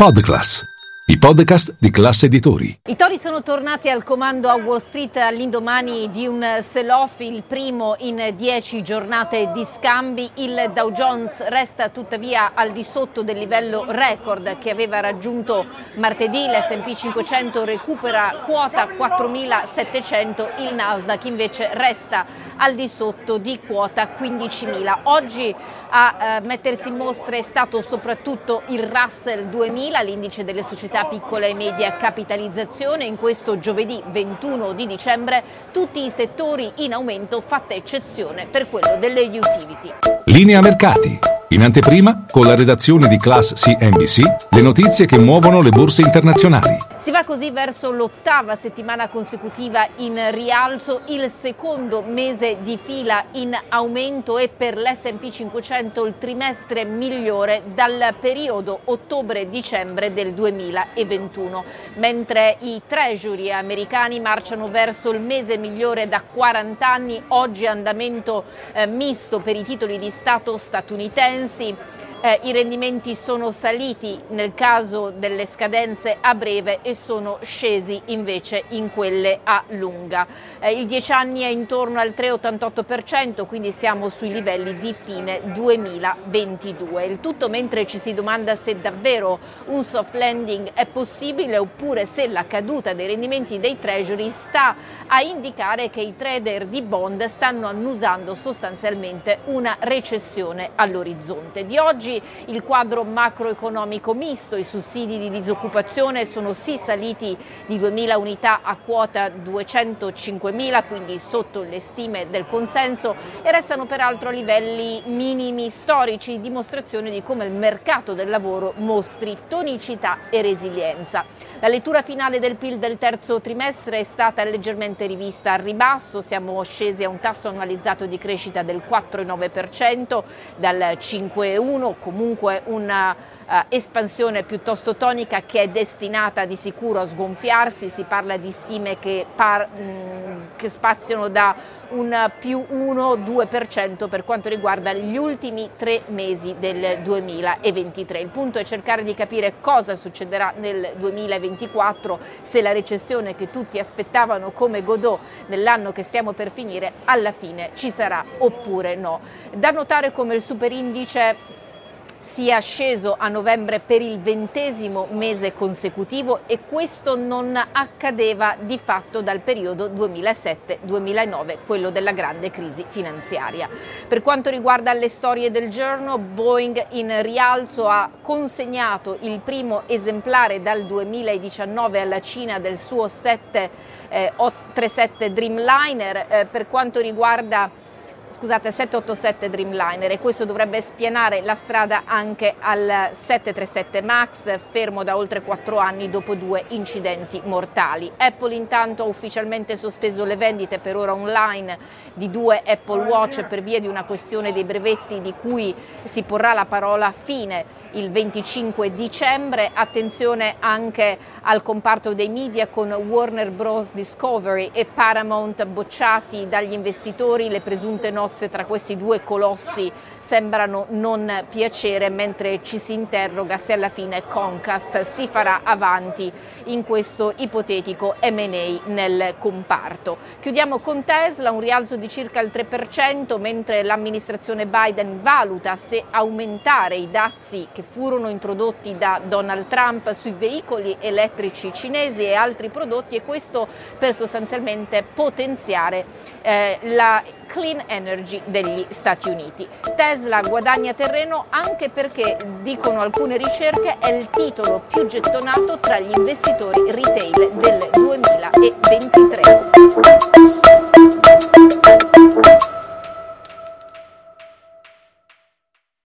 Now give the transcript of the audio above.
Podcast i podcast di classe editori. I tori sono tornati al comando a Wall Street all'indomani di un sell-off, il primo in dieci giornate di scambi. Il Dow Jones resta tuttavia al di sotto del livello record che aveva raggiunto martedì. L'SP 500 recupera quota 4.700, il Nasdaq invece resta al di sotto di quota 15.000. Oggi a eh, mettersi in mostra è stato soprattutto il Russell 2000, l'indice delle società piccola e media capitalizzazione. In questo giovedì 21 di dicembre tutti i settori in aumento, fatta eccezione per quello delle utility. Linea mercati. In anteprima, con la redazione di Class CNBC, le notizie che muovono le borse internazionali. Si va così verso l'ottava settimana consecutiva in rialzo, il secondo mese di fila in aumento e per l'SP 500 il trimestre migliore dal periodo ottobre-dicembre del 2021, mentre i treasury americani marciano verso il mese migliore da 40 anni, oggi andamento eh, misto per i titoli di Stato statunitensi eh, i rendimenti sono saliti nel caso delle scadenze a breve e sono scesi invece in quelle a lunga. Eh, il 10 anni è intorno al 3,88%, quindi siamo sui livelli di fine 2022. Il tutto mentre ci si domanda se davvero un soft landing è possibile oppure se la caduta dei rendimenti dei treasury sta a indicare che i trader di bond stanno annusando sostanzialmente una recessione all'orizzonte. Di oggi oggi il quadro macroeconomico misto, i sussidi di disoccupazione sono sì saliti di 2.000 unità a quota 205.000, quindi sotto le stime del consenso e restano peraltro a livelli minimi storici, dimostrazione di come il mercato del lavoro mostri tonicità e resilienza. La lettura finale del PIL del terzo trimestre è stata leggermente rivista al ribasso, siamo scesi a un tasso annualizzato di crescita del 4,9% dal 5,1, comunque una uh, espansione piuttosto tonica che è destinata di sicuro a sgonfiarsi, si parla di stime che, par, mh, mm, che spaziano da un più 1-2% per quanto riguarda gli ultimi tre mesi del 2023. Il punto è cercare di capire cosa succederà nel 2024 se la recessione che tutti aspettavano come Godot nell'anno che stiamo per finire alla fine ci sarà oppure no. Da notare come il superindice sia sceso a novembre per il ventesimo mese consecutivo e questo non accadeva di fatto dal periodo 2007-2009, quello della grande crisi finanziaria. Per quanto riguarda le storie del giorno, Boeing in rialzo ha consegnato il primo esemplare dal 2019 alla Cina del suo 737 eh, Dreamliner. Eh, per quanto riguarda scusate, 787 Dreamliner e questo dovrebbe spianare la strada anche al 737 MAX, fermo da oltre 4 anni dopo due incidenti mortali. Apple intanto ha ufficialmente sospeso le vendite per ora online di due Apple Watch per via di una questione dei brevetti di cui si porrà la parola fine il 25 dicembre. Attenzione anche al comparto dei media con Warner Bros. Discovery e Paramount bocciati dagli investitori. Le presunte nozze tra questi due colossi sembrano non piacere mentre ci si interroga se alla fine Concast si farà avanti in questo ipotetico M&A nel comparto. Chiudiamo con Tesla, un rialzo di circa il 3% mentre l'amministrazione Biden valuta se aumentare i dazi che furono introdotti da Donald Trump sui veicoli elettrici cinesi e altri prodotti e questo per sostanzialmente potenziare eh, la clean energy degli Stati Uniti. Tesla guadagna terreno anche perché, dicono alcune ricerche, è il titolo più gettonato tra gli investitori retail del 2023.